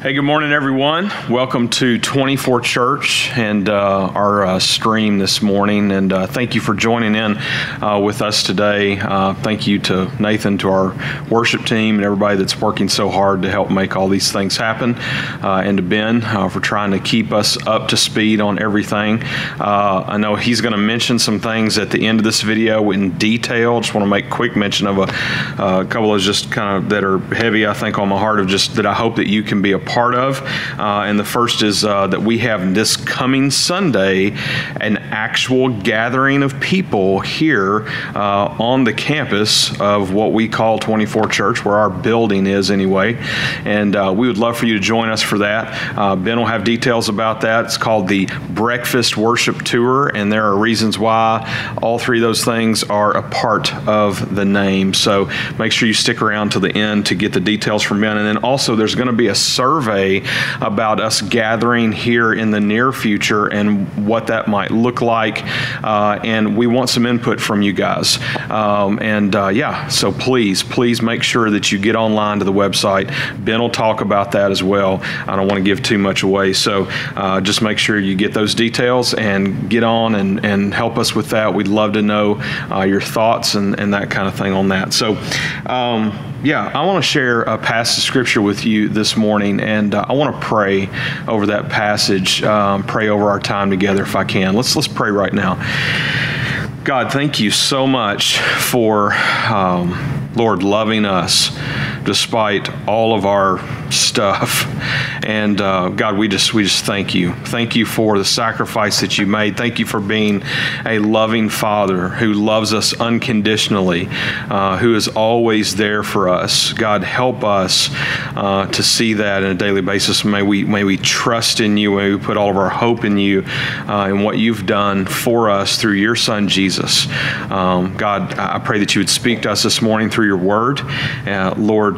Hey, good morning, everyone. Welcome to 24 Church and uh, our uh, stream this morning. And uh, thank you for joining in uh, with us today. Uh, thank you to Nathan, to our worship team, and everybody that's working so hard to help make all these things happen. Uh, and to Ben for trying to keep us up to speed on everything. I know he's going to mention some things at the end of this video in detail. Just want to make quick mention of a, a couple of just kind of that are heavy, I think, on my heart of just that I hope that you can be a part of. Uh, and the first is uh, that we have this coming Sunday an actual gathering of people here uh, on the campus of what we call 24 Church, where our building is anyway. And uh, we would love for you to join us for that. Uh, ben will have details about that. It's called the Breakfast Worship Tour, and there are reasons why all three of those things are a part of the name. So make sure you stick around to the end to get the details from Ben. And then also, there's going to be a service survey about us gathering here in the near future and what that might look like. Uh, and we want some input from you guys. Um, and uh, yeah, so please, please make sure that you get online to the website. Ben will talk about that as well. I don't want to give too much away. So uh, just make sure you get those details and get on and, and help us with that. We'd love to know uh, your thoughts and, and that kind of thing on that. So, um, yeah, I want to share a passage of scripture with you this morning, and uh, I want to pray over that passage, um, pray over our time together if I can. Let's let's pray right now. God, thank you so much for, um, Lord, loving us despite all of our stuff. And uh, God, we just we just thank you. Thank you for the sacrifice that you made. Thank you for being a loving Father who loves us unconditionally, uh, who is always there for us. God, help us uh, to see that on a daily basis. May we may we trust in you. May we put all of our hope in you uh, and what you've done for us through your Son Jesus. Um, God, I pray that you would speak to us this morning through your Word. Uh,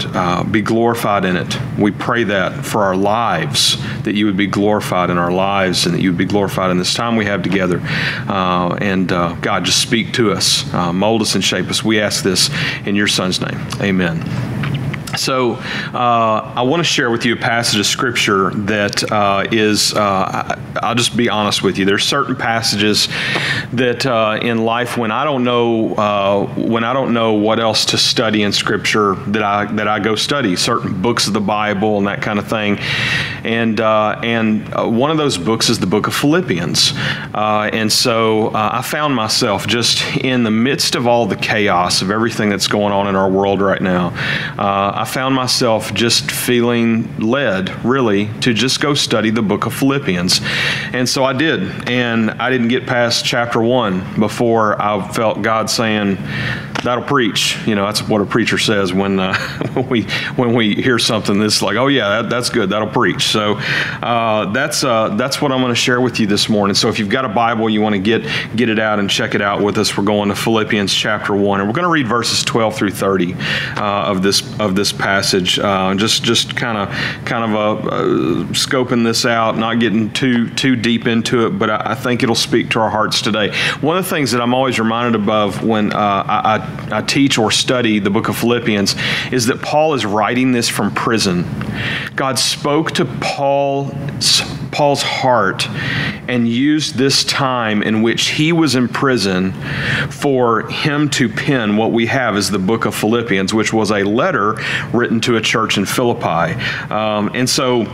Uh, be glorified in it. We pray that for our lives lives, that you would be glorified in our lives and that you would be glorified in this time we have together. Uh, and uh, God, just speak to us, uh, mold us, and shape us. We ask this in your Son's name. Amen. So, uh, I want to share with you a passage of scripture that uh, is. Uh, I'll just be honest with you. There's certain passages that uh, in life, when I don't know, uh, when I don't know what else to study in scripture, that I that I go study certain books of the Bible and that kind of thing. And uh, and one of those books is the book of Philippians. and so I found myself just in the midst of all the chaos of everything that's going on in our world right now. I found myself just feeling led, really, to just go study the book of Philippians. And so I did. And I didn't get past chapter one before I felt God saying, that'll preach. You know, that's what a preacher says when, uh, when we when we hear something that's like, oh yeah, that, that's good, that'll preach. So uh, that's uh, that's what I'm going to share with you this morning. So if you've got a Bible, you want to get get it out and check it out with us. We're going to Philippians chapter one, and we're going to read verses 12 through 30 uh, of this of this passage. Uh, just just kind of kind of uh, scoping this out, not getting too too deep into it, but I, I, think it'll speak to our hearts today. One of the things that I'm always reminded of when I, I, Teach or study the book of Philippians is that Paul is writing this from prison. God spoke to Paul Paul's heart and used this time in which he was in prison for him to pen what we have as the book of Philippians, which was a letter written to a church in Philippi. Um, and so,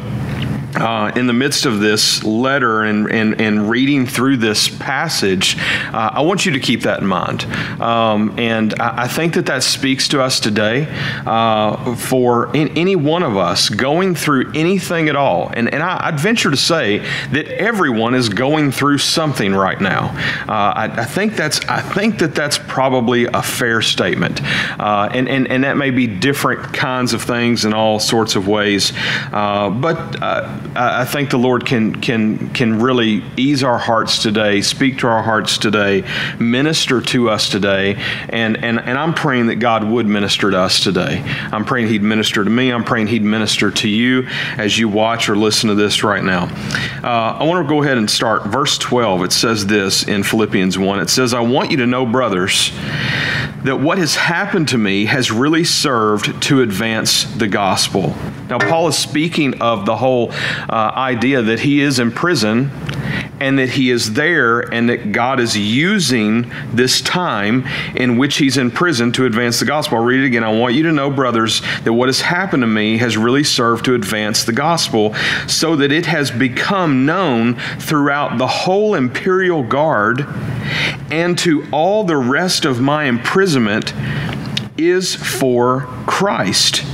uh, in the midst of this letter and, and, and reading through this passage, uh, I want you to keep that in mind. Um, and I, I, think that that speaks to us today uh, for in, any one of us going through anything at all. And, and I, would venture to say that everyone is going through something right now. Uh, I, I, think that's I think that that's probably a fair statement. Uh, and, and, and that may be different kinds of things in all sorts of ways. Uh, but I think the Lord can can can really ease our hearts today, speak to our hearts today, minister to us today, and and and I'm praying that God would minister to us today. I'm praying He'd minister to me. I'm praying He'd minister to you as you watch or listen to this right now. Uh, I want to go ahead and start verse 12. It says this in Philippians 1. It says, "I want you to know, brothers." that what has happened to me has really served to advance the gospel. Now, Paul is speaking of the whole uh, idea that he is in prison and that he is there and that God is using this time in which he's in prison to advance the gospel. I'll read it again. I want you to know, brothers, that what has happened to me has really served to advance the gospel so that it has become known throughout the whole imperial guard and to all the rest of my imprisonment is for Christ.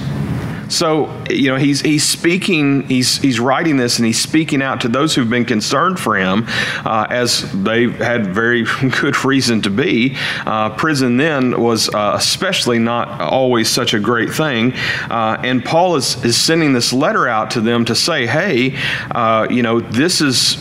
So, you know, he's, he's speaking, he's, he's writing this and he's speaking out to those who've been concerned for him, uh, as they had very good reason to be. Uh, prison then was uh, especially not always such a great thing. Uh, and Paul is, is sending this letter out to them to say, hey, uh, you know, this is,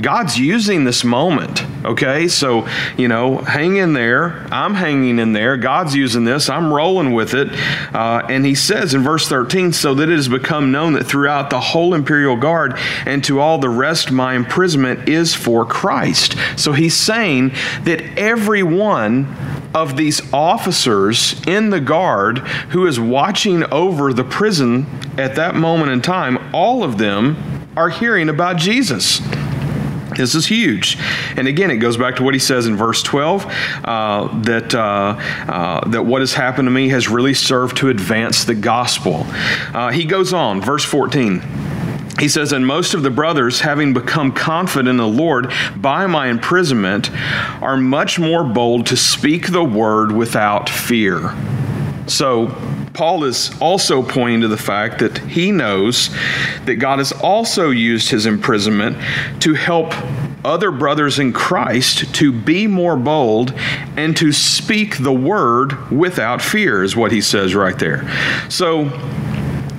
God's using this moment, okay? So, you know, hang in there. I'm hanging in there. God's using this. I'm rolling with it. Uh, and he says in verse 13, 13, so that it has become known that throughout the whole imperial guard and to all the rest, my imprisonment is for Christ. So he's saying that every one of these officers in the guard who is watching over the prison at that moment in time, all of them are hearing about Jesus. This is huge. And again, it goes back to what he says in verse 12 uh, that, uh, uh, that what has happened to me has really served to advance the gospel. Uh, he goes on, verse 14. He says, And most of the brothers, having become confident in the Lord by my imprisonment, are much more bold to speak the word without fear. So, Paul is also pointing to the fact that he knows that God has also used his imprisonment to help other brothers in Christ to be more bold and to speak the word without fear, is what he says right there. So,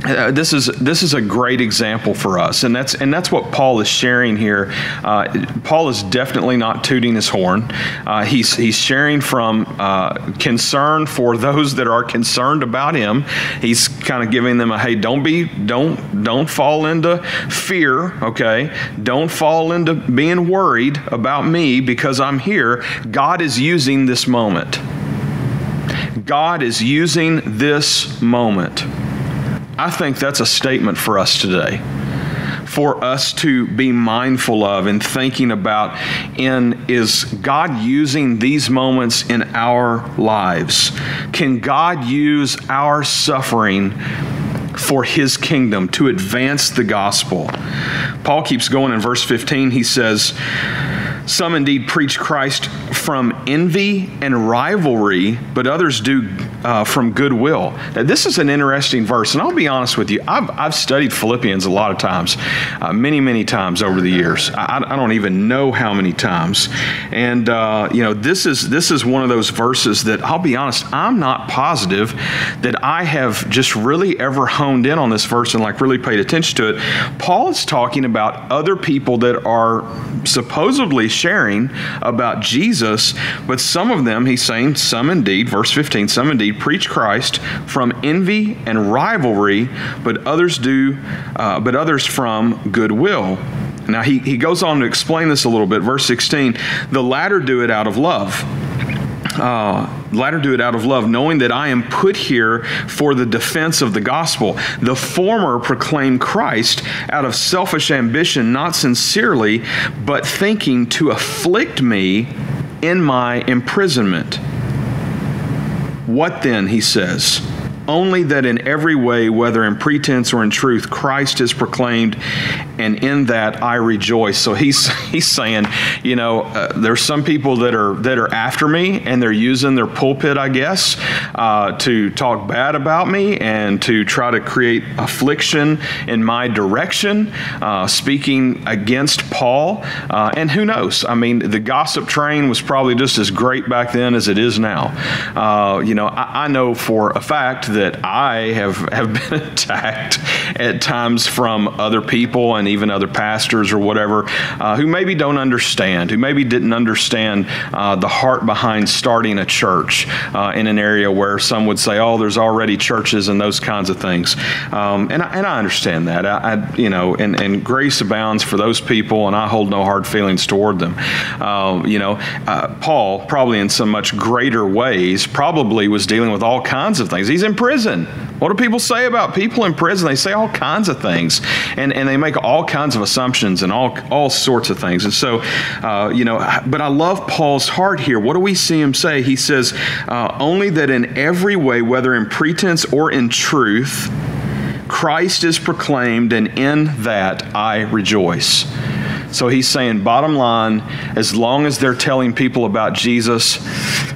uh, this is this is a great example for us, and that's and that's what Paul is sharing here. Uh, Paul is definitely not tooting his horn. Uh, he's he's sharing from uh, concern for those that are concerned about him. He's kind of giving them a hey, don't be don't don't fall into fear. Okay, don't fall into being worried about me because I'm here. God is using this moment. God is using this moment. I think that's a statement for us today. For us to be mindful of and thinking about in is God using these moments in our lives? Can God use our suffering for his kingdom to advance the gospel? Paul keeps going in verse 15. He says, some indeed preach Christ from envy and rivalry, but others do uh, from goodwill. Now, this is an interesting verse, and I'll be honest with you. I've, I've studied Philippians a lot of times, uh, many, many times over the years. I, I, don't even know how many times. And uh, you know, this is this is one of those verses that I'll be honest, I'm not positive that I have just really ever honed in on this verse and like really paid attention to it. Paul is talking about other people that are supposedly sharing about Jesus, but some of them, he's saying, some indeed, verse 15, some indeed preach Christ from envy and rivalry, but others do, uh, but others from goodwill. Now he, he goes on to explain this a little bit. Verse 16, the latter do it out of love uh, latter do it out of love, knowing that I am put here for the defense of the gospel. The former proclaim Christ out of selfish ambition, not sincerely, but thinking to afflict me in my imprisonment. What then, he says? Only that in every way, whether in pretense or in truth, Christ is proclaimed, and in that I rejoice. So he's he's saying, you know, uh, there's some people that are that are after me, and they're using their pulpit, I guess, uh, to talk bad about me and to try to create affliction in my direction, uh, speaking against Paul. Uh, and who knows? I mean, the gossip train was probably just as great back then as it is now. Uh, you know, I, I know for a fact that I have, have been attacked at times from other people and even other pastors or whatever uh, who maybe don't understand, who maybe didn't understand uh, the heart behind starting a church uh, in an area where some would say, oh, there's already churches and those kinds of things. Um, and, I, and I understand that. I, I, you know, and, and grace abounds for those people, and I hold no hard feelings toward them. Uh, you know, uh, Paul, probably in some much greater ways, probably was dealing with all kinds of things. He's in prison. What do people say about people in prison? They say all kinds of things, and, and they make all kinds of assumptions and all, all sorts of things. And so, uh, you know, but I love Paul's heart here. What do we see him say? He says, uh, only that in every way, whether in pretense or in truth, Christ is proclaimed, and in that I rejoice. So he's saying, bottom line, as long as they're telling people about Jesus,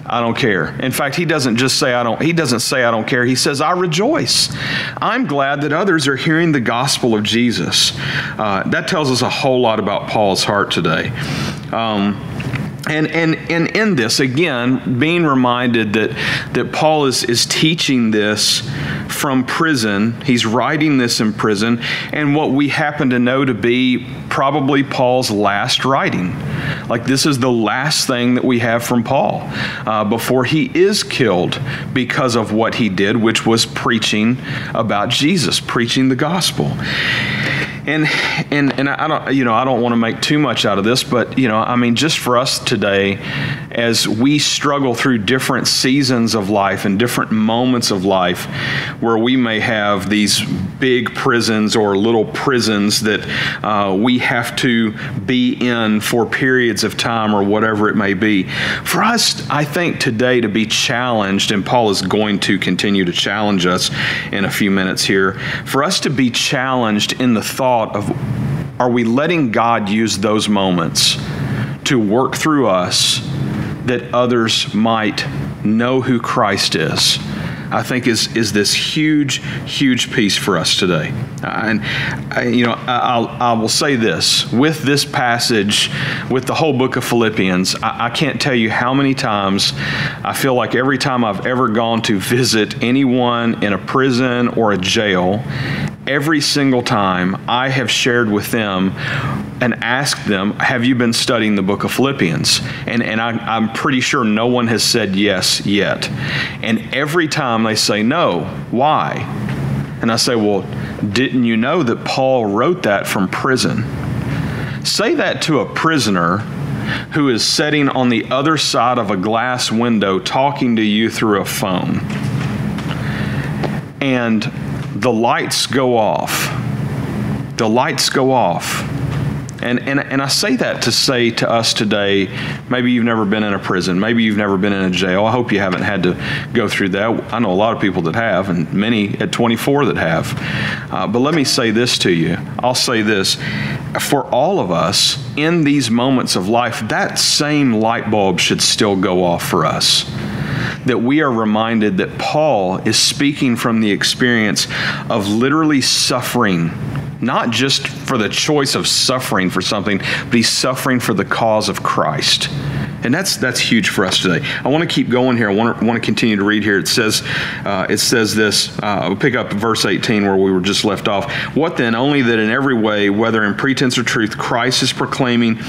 I don't care. In fact, he doesn't just say I don't he doesn't say I don't care. He says I rejoice. I'm glad that others are hearing the gospel of Jesus. Uh, that tells us a whole lot about Paul's heart today. Um, and, and, and in this, again, being reminded that, that Paul is, is teaching this from prison. He's writing this in prison, and what we happen to know to be probably Paul's last writing. Like, this is the last thing that we have from Paul uh, before he is killed because of what he did, which was preaching about Jesus, preaching the gospel and and and I don't you know I don't want to make too much out of this, but you know I mean just for us today, as we struggle through different seasons of life and different moments of life, where we may have these big prisons or little prisons that uh, we have to be in for periods of time or whatever it may be. For us, I think today to be challenged, and Paul is going to continue to challenge us in a few minutes here. For us to be challenged in the thought of are we letting God use those moments to work through us that others might know who Christ is? I think is is this huge, huge piece for us today. And you know, I'll, I will say this with this passage, with the whole book of Philippians. I, I can't tell you how many times I feel like every time I've ever gone to visit anyone in a prison or a jail, every single time I have shared with them and asked them, Have you been studying the book of Philippians? And, and I, am pretty sure no one has said yes yet. And every time they say no, why? And I say, Well, didn't you know that Paul wrote that from prison? Say that to a prisoner who is sitting on the other side of a glass window talking to you through a phone. And the lights go off. The lights go off. And, and, and I say that to say to us today maybe you've never been in a prison, maybe you've never been in a jail. I hope you haven't had to go through that. I know a lot of people that have, and many at 24 that have. Uh, but let me say this to you I'll say this. For all of us in these moments of life, that same light bulb should still go off for us that we are reminded that Paul is speaking from the experience of literally suffering not just for the choice of suffering for something, but he's suffering for the cause of Christ. And that's that's huge for us today. I want to keep going here. I want to, want to continue to read here. It says uh, it says this. Uh, we'll pick up verse 18 where we were just left off. What then? Only that in every way, whether in pretense or truth, Christ is proclaiming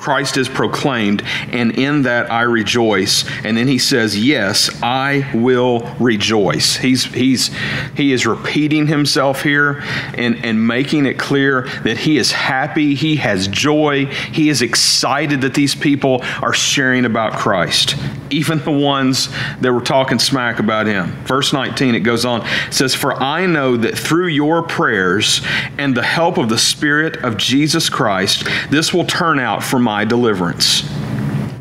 Christ is proclaimed, and in that I rejoice. And then he says, Yes, I will rejoice. He's he's he is repeating himself here and, and making it clear that he is happy, he has joy, he is excited that these people are sharing about Christ. Even the ones that were talking smack about him. Verse 19, it goes on, it says, For I know that through your prayers and the help of the Spirit of Jesus Christ, this will turn out for my deliverance.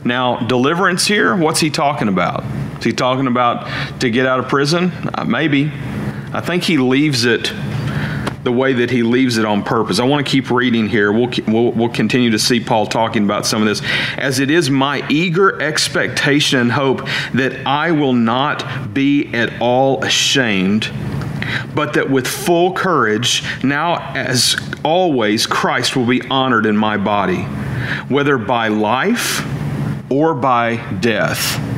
Now, deliverance here, what's he talking about? Is he talking about to get out of prison? Uh, maybe. I think he leaves it the way that he leaves it on purpose. I want to keep reading here. We'll, we'll, we'll, continue to see Paul talking about some of this. As it is my eager expectation and hope that I will not be at all ashamed but that with full courage, now as always, Christ will be honored in my body, whether by life or by death.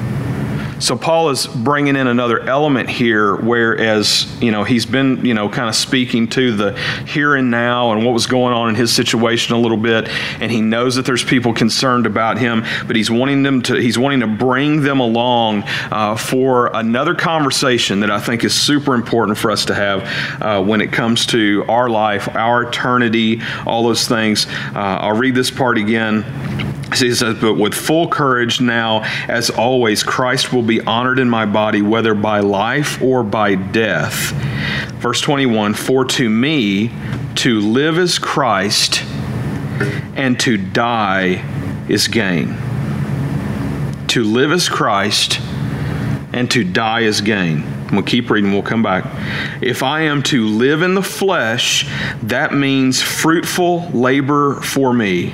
So Paul is bringing in another element here, whereas you know he's been you know kind of speaking to the here and now and what was going on in his situation a little bit, and he knows that there's people concerned about him, but he's wanting them to he's wanting to bring them along uh, for another conversation that I think is super important for us to have uh, when it comes to our life, our eternity, all those things. Uh, I'll read this part again. He says, But with full courage now, as always, Christ will be honored in my body, whether by life or by death. Verse 21 For to me, to live is Christ, and to die is gain. To live is Christ, and to die is gain. We'll keep reading, we'll come back. If I am to live in the flesh, that means fruitful labor for me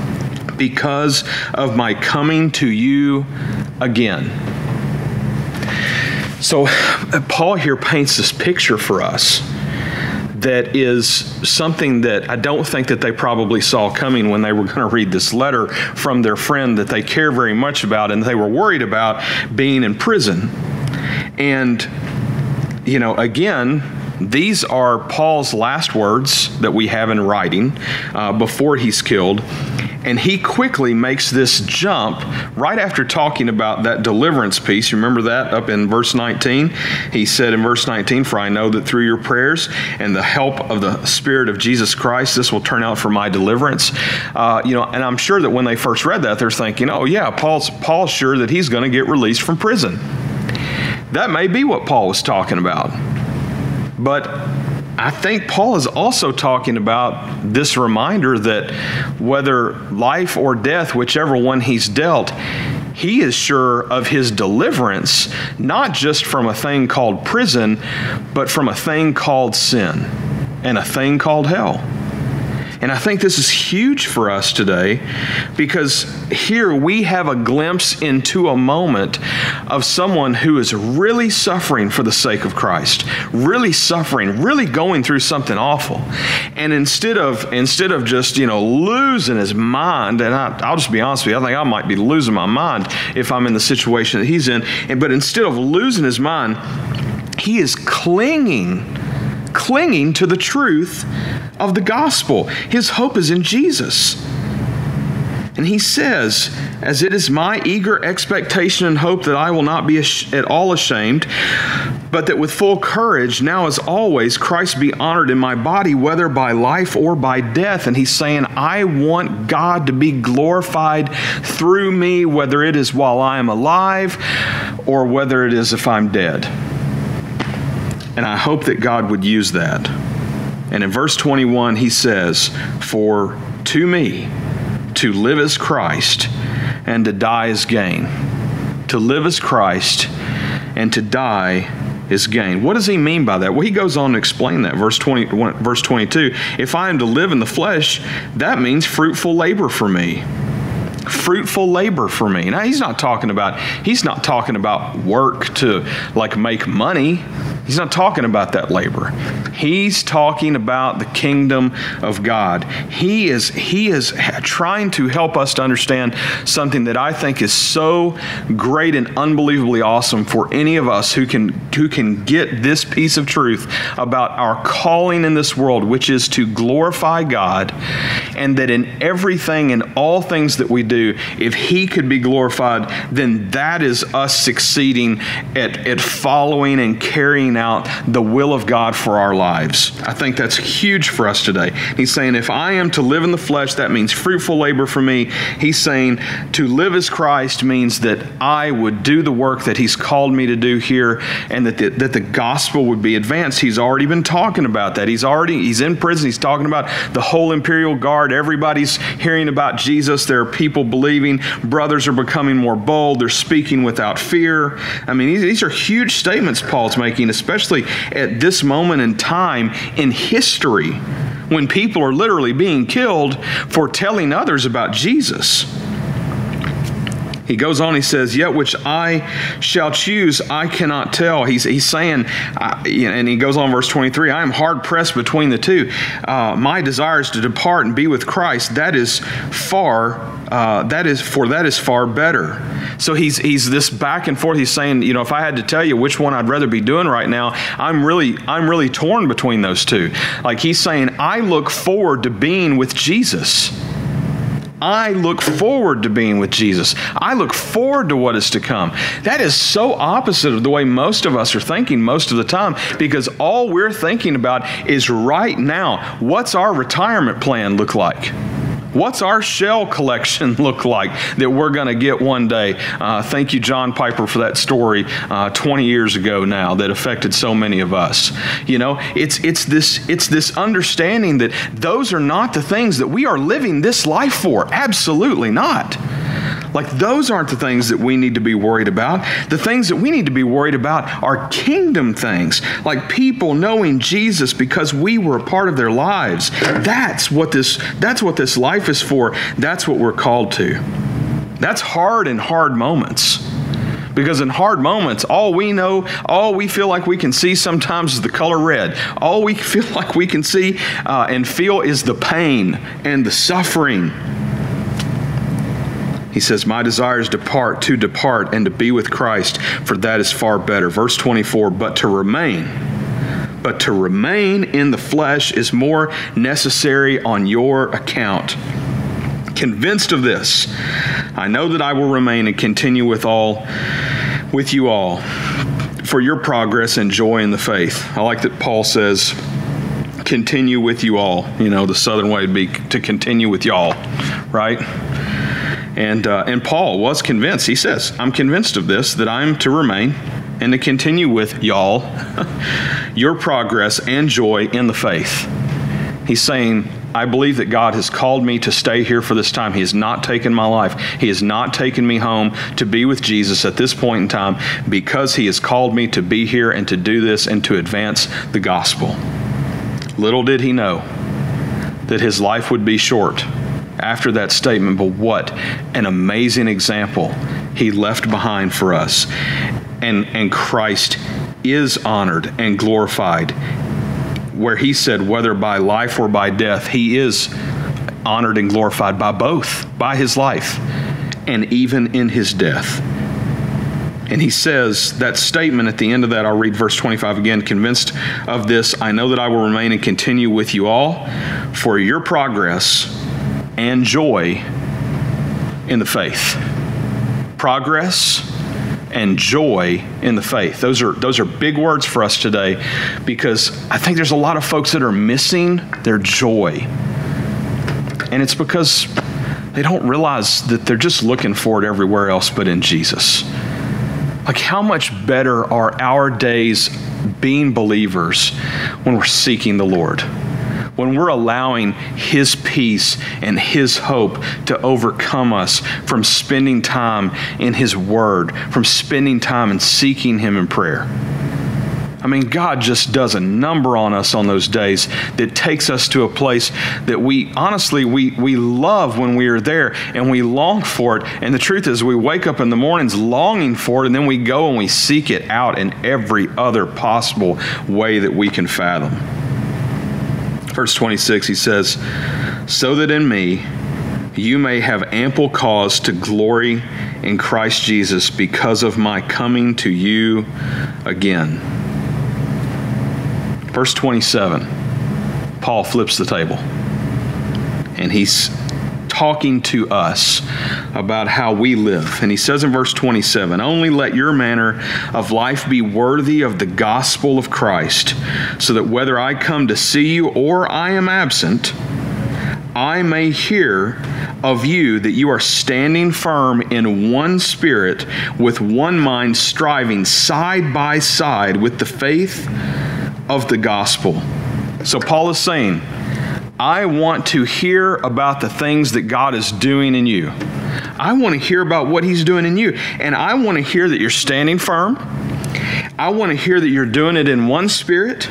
because of my coming to you again. So, Paul here paints this picture for us that is something that I don't think that they probably saw coming when they were going to read this letter from their friend that they care very much about and they were worried about being in prison. And, you know, again, these are Paul's last words that we have in writing uh, before he's killed. And he quickly makes this jump right after talking about that deliverance piece. You remember that up in verse 19? He said in verse 19, For I know that through your prayers and the help of the Spirit of Jesus Christ, this will turn out for my deliverance. Uh, you know, and I'm sure that when they first read that, they're thinking, oh, yeah, Paul's, Paul's sure that he's going to get released from prison. That may be what Paul was talking about. But I think Paul is also talking about this reminder that whether life or death, whichever one he's dealt, he is sure of his deliverance, not just from a thing called prison, but from a thing called sin and a thing called hell. And I think this is huge for us today because here we have a glimpse into a moment of someone who is really suffering for the sake of Christ, really suffering, really going through something awful. And instead of instead of just, you know, losing his mind, and I, will just be honest with you, I think I might be losing my mind if I'm in the situation that he's in. And, but instead of losing his mind, he is clinging clinging to the truth of the gospel. His hope is in Jesus. And he says, As it is my eager expectation and hope that I will not be at all ashamed, but that with full courage, now as always, Christ be honored in my body, whether by life or by death. And he's saying, I want God to be glorified through me, whether it is while I am alive or whether it is if I'm dead. And I hope that God would use that. And in verse 21, he says, For to me, to live as Christ and to die is gain. To live as Christ and to die is gain. What does he mean by that? Well, he goes on to explain that. Verse 20, verse 22. If I am to live in the flesh, that means fruitful labor for me fruitful labor for me. Now he's not talking about he's not talking about work to like make money. He's not talking about that labor. He's talking about the kingdom of God. He is he is trying to help us to understand something that I think is so great and unbelievably awesome for any of us who can who can get this piece of truth about our calling in this world, which is to glorify God, and that in everything and all things that we do, if He could be glorified, then that is us succeeding at, at following and carrying out the will of God for our lives. I think that's huge for us today. He's saying, if I am to live in the flesh, that means fruitful labor for me. He's saying, to live as Christ means that I would do the work that He's called me to do here and that the, that the gospel would be advanced. He's already been talking about that. He's already, he's in prison. He's talking about the whole imperial guard. Everybody's hearing about Jesus. There are people believing. Brothers are becoming more bold. They're speaking without fear. I mean, these are huge statements Paul's making, especially at this moment in time in history when people are literally being killed for telling others about Jesus. He goes on, he says, Yet which I shall choose, I cannot tell. He's, he's saying, uh, and he goes on, verse 23 I am hard pressed between the two. Uh, my desire is to depart and be with Christ. That is far, uh, that is, for that is far better. So he's, he's this back and forth. He's saying, you know, if I had to tell you which one I'd rather be doing right now, I'm really, I'm really torn between those two. Like he's saying, I look forward to being with Jesus. I look forward to being with Jesus. I look forward to what is to come. That is so opposite of the way most of us are thinking most of the time because all we're thinking about is right now. What's our retirement plan look like? What's our shell collection look like that we're going to get one day? Uh, thank you, John Piper, for that story uh, 20 years ago now that affected so many of us. You know, it's it's this it's this understanding that those are not the things that we are living this life for. Absolutely not. Like, those aren't the things that we need to be worried about. The things that we need to be worried about are kingdom things, like people knowing Jesus because we were a part of their lives. That's what this, that's what this life is for. That's what we're called to. That's hard in hard moments. Because in hard moments, all we know, all we feel like we can see sometimes is the color red. All we feel like we can see uh, and feel is the pain and the suffering. He says, My desire is depart, to depart and to be with Christ, for that is far better. Verse 24, but to remain, but to remain in the flesh is more necessary on your account. Convinced of this, I know that I will remain and continue with all with you all for your progress and joy in the faith. I like that Paul says, continue with you all. You know, the southern way would be to continue with y'all, right? And, uh, and Paul was convinced. He says, I'm convinced of this, that I'm to remain and to continue with y'all your progress and joy in the faith. He's saying, I believe that God has called me to stay here for this time. He has not taken my life. He has not taken me home to be with Jesus at this point in time because He has called me to be here and to do this and to advance the gospel. Little did he know that his life would be short after that statement, but what an amazing example he left behind for us. And, and Christ is honored and glorified. Where he said, whether by life or by death, he is honored and glorified by both, by his life and even in his death. And he says that statement at the end of that, I'll read verse 25 again. Convinced of this, I know that I will remain and continue with you all for your progress and joy in the faith. Progress and joy in the faith. Those are those are big words for us today because I think there's a lot of folks that are missing their joy. And it's because they don't realize that they're just looking for it everywhere else but in Jesus. Like how much better are our days being believers when we're seeking the Lord? When we're allowing His peace and His hope to overcome us from spending time in His Word, from spending time and seeking Him in prayer. I mean, God just does a number on us on those days that takes us to a place that we honestly we we love when we are there and we long for it. And the truth is we wake up in the mornings longing for it and then we go and we seek it out in every other possible way that we can fathom. Verse 26, he says, So that in me you may have ample cause to glory in Christ Jesus because of my coming to you again. Verse 27, Paul flips the table and he's talking to us about how we live. And he says in verse 27 Only let your manner of life be worthy of the gospel of Christ, so that whether I come to see you or I am absent, I may hear of you that you are standing firm in one spirit, with one mind, striving side by side with the faith of the gospel. So Paul is saying, I want to hear about the things that God is doing in you. I want to hear about what He's doing in you. And I want to hear that you're standing firm. I want to hear that you're doing it in one spirit.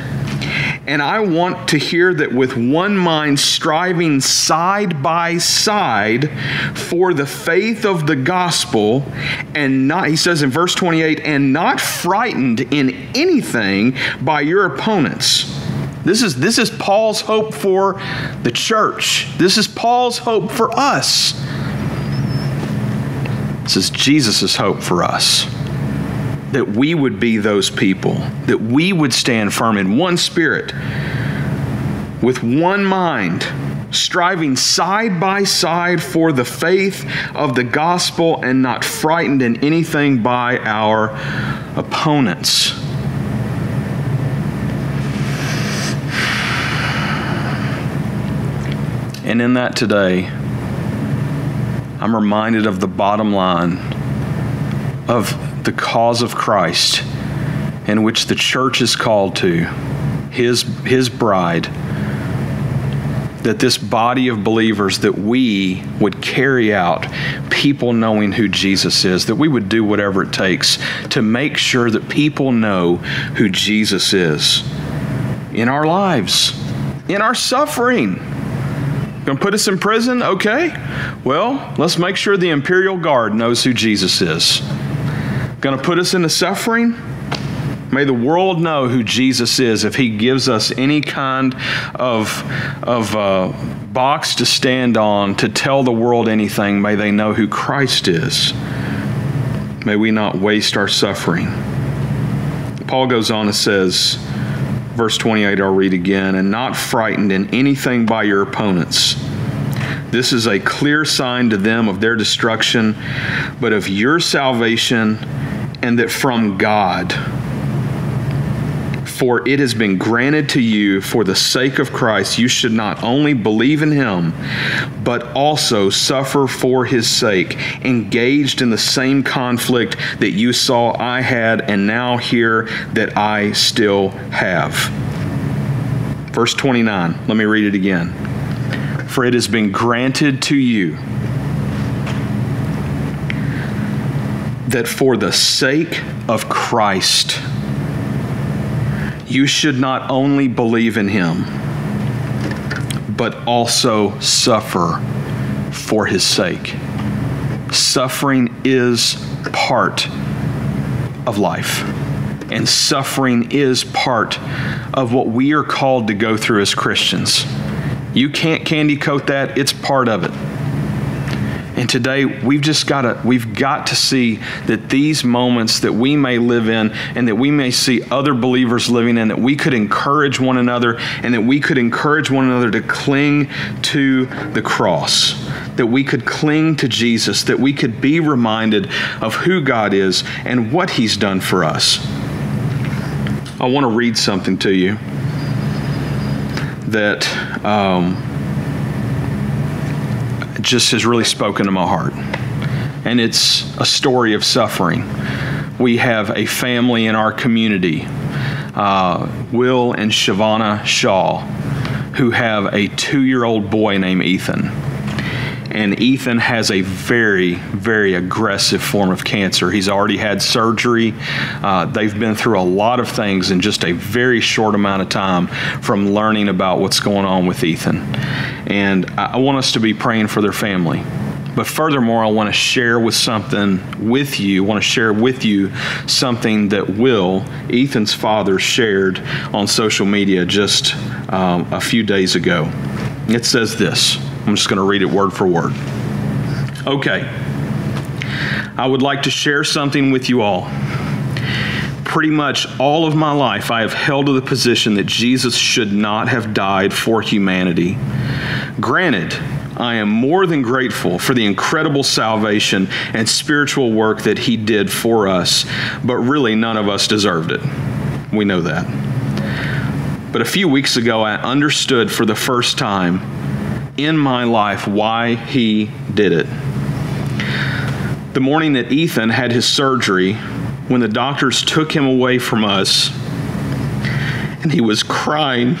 And I want to hear that with one mind, striving side by side for the faith of the gospel, and not, he says in verse 28, and not frightened in anything by your opponents. This is, this is Paul's hope for the church. This is Paul's hope for us. This is Jesus' hope for us that we would be those people, that we would stand firm in one spirit, with one mind, striving side by side for the faith of the gospel and not frightened in anything by our opponents. And in that today, I'm reminded of the bottom line of the cause of Christ in which the church is called to, his, his bride, that this body of believers, that we would carry out people knowing who Jesus is, that we would do whatever it takes to make sure that people know who Jesus is in our lives, in our suffering. Going to put us in prison? Okay. Well, let's make sure the Imperial Guard knows who Jesus is going to put us into suffering? May the world know who Jesus is if he gives us any kind of, of uh, box to stand on to tell the world anything. May they know who Christ is. May we not waste our suffering. Paul goes on and says, verse 28, I'll read again, and not frightened in anything by your opponents. This is a clear sign to them of their destruction, but of your salvation and that from God. For it has been granted to you for the sake of Christ, you should not only believe in him, but also suffer for his sake, engaged in the same conflict that you saw I had and now hear that I still have. Verse 29, let me read it again. For it has been granted to you that for the sake of Christ, you should not only believe in him, but also suffer for his sake. Suffering is part of life, and suffering is part of what we are called to go through as Christians. You can't candy coat that, it's part of it. And today we've just got to we've got to see that these moments that we may live in and that we may see other believers living in that we could encourage one another and that we could encourage one another to cling to the cross. That we could cling to Jesus, that we could be reminded of who God is and what he's done for us. I want to read something to you that um, just has really spoken to my heart. And it's a story of suffering. We have a family in our community, uh, Will and Shavana Shaw, who have a two year old boy named Ethan. And Ethan has a very, very aggressive form of cancer. He's already had surgery. Uh, they've been through a lot of things in just a very short amount of time from learning about what's going on with Ethan. And I want us to be praying for their family. But furthermore, I want to share with something with you. I want to share with you something that Will, Ethan's father, shared on social media just um, a few days ago. It says this. I'm just going to read it word for word. Okay. I would like to share something with you all pretty much all of my life, I have held to the position that Jesus should not have died for humanity. Granted, I am more than grateful for the incredible salvation and spiritual work that He did for us, but really none of us deserved it. We know that. But a few weeks ago, I understood for the first time in my life why He did it. The morning that Ethan had his surgery, when the doctors took him away from us and he was crying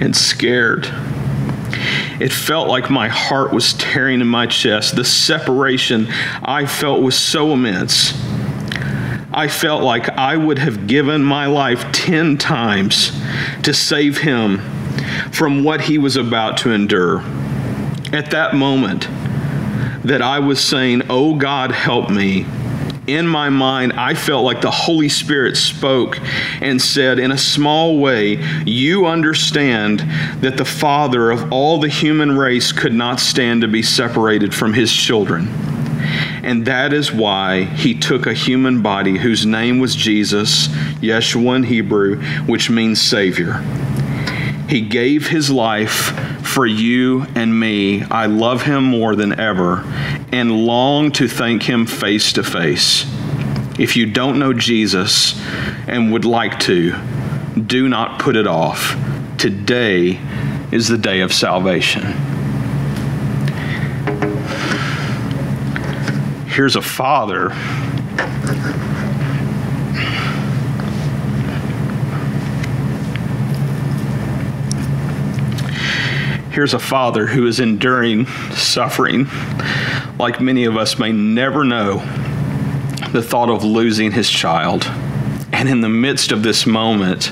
and scared. it felt like my heart was tearing in my chest. The separation I felt was so immense. I felt like I would have given my life 10 times to save him from what he was about to endure. At that moment, that I was saying, Oh God, help me in my mind, I felt like the Holy Spirit spoke and said, in a small way, You understand that the Father of all the human race could not stand to be separated from his children. And that is why he took a human body whose name was Jesus, Yeshua in Hebrew, which means Savior. He gave his life for you and me. I love him more than ever and long to thank him face to face. If you don't know Jesus and would like to, do not put it off. Today is the day of salvation. Here's a father Here's a father who is enduring suffering like many of us may never know the thought of losing his child. And in the midst of this moment,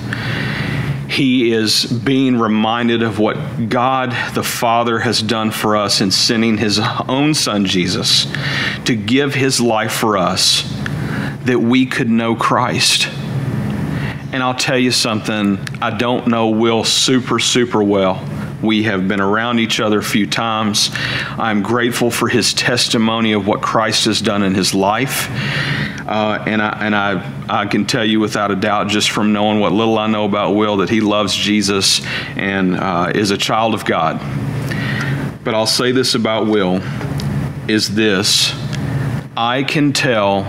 he is being reminded of what God the Father has done for us in sending his own son Jesus to give his life for us that we could know Christ. And I'll tell you something, I don't know Will super, super well. We have been around each other a few times. I'm grateful for his testimony of what Christ has done in his life. Uh, and I, and I, I can tell you without a doubt, just from knowing what little I know about Will, that he loves Jesus and uh, is a child of God. But I'll say this about Will is this I can tell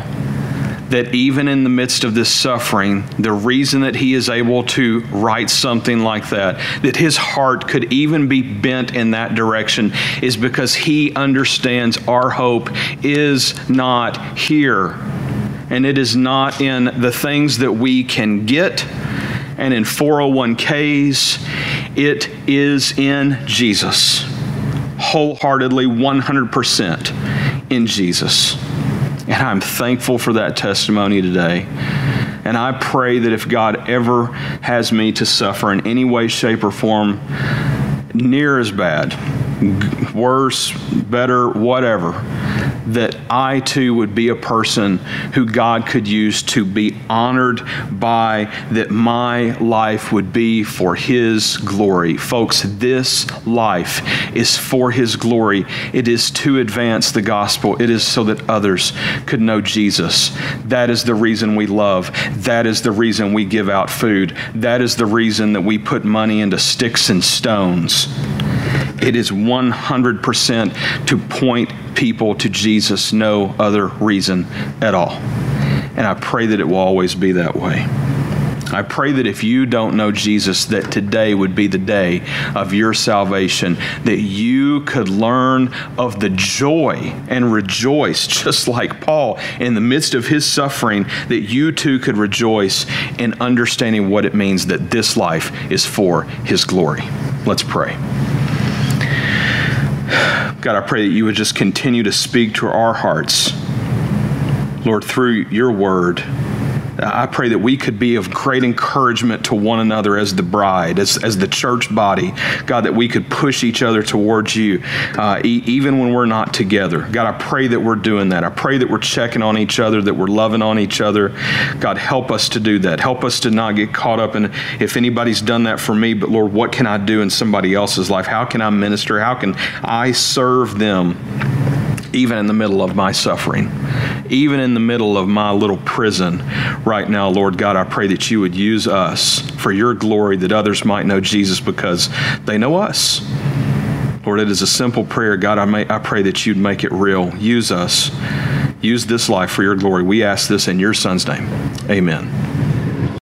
that even in the midst of this suffering, the reason that he is able to write something like that, that his heart could even be bent in that direction, is because he understands our hope is not here. And it is not in the things that we can get and in 401ks, it is in Jesus. Wholeheartedly, 100% in Jesus. And I'm thankful for that testimony today. And I pray that if God ever has me to suffer in any way, shape, or form, near as bad, worse, better, whatever, that I too would be a person who God could use to be honored by, that my life would be for His glory. Folks, this life is for His glory. It is to advance the gospel, it is so that others could know Jesus. That is the reason we love. That is the reason we give out food. That is the reason that we put money into sticks and stones. It is 100% to point people to Jesus, no other reason at all. And I pray that it will always be that way. I pray that if you don't know Jesus, that today would be the day of your salvation, that you could learn of the joy and rejoice, just like Paul in the midst of his suffering, that you too could rejoice in understanding what it means that this life is for his glory. Let's pray. God, I pray that you would just continue to speak to our hearts, Lord, through your word. I pray that we could be of great encouragement to one another as the bride, as, as the church body. God, that we could push each other towards you, uh, e- even when we're not together. God, I pray that we're doing that. I pray that we're checking on each other, that we're loving on each other. God, help us to do that. Help us to not get caught up in if anybody's done that for me, but Lord, what can I do in somebody else's life? How can I minister? How can I serve them? Even in the middle of my suffering, even in the middle of my little prison right now, Lord God, I pray that you would use us for your glory, that others might know Jesus because they know us. Lord, it is a simple prayer. God, I, may, I pray that you'd make it real. Use us. Use this life for your glory. We ask this in your Son's name. Amen.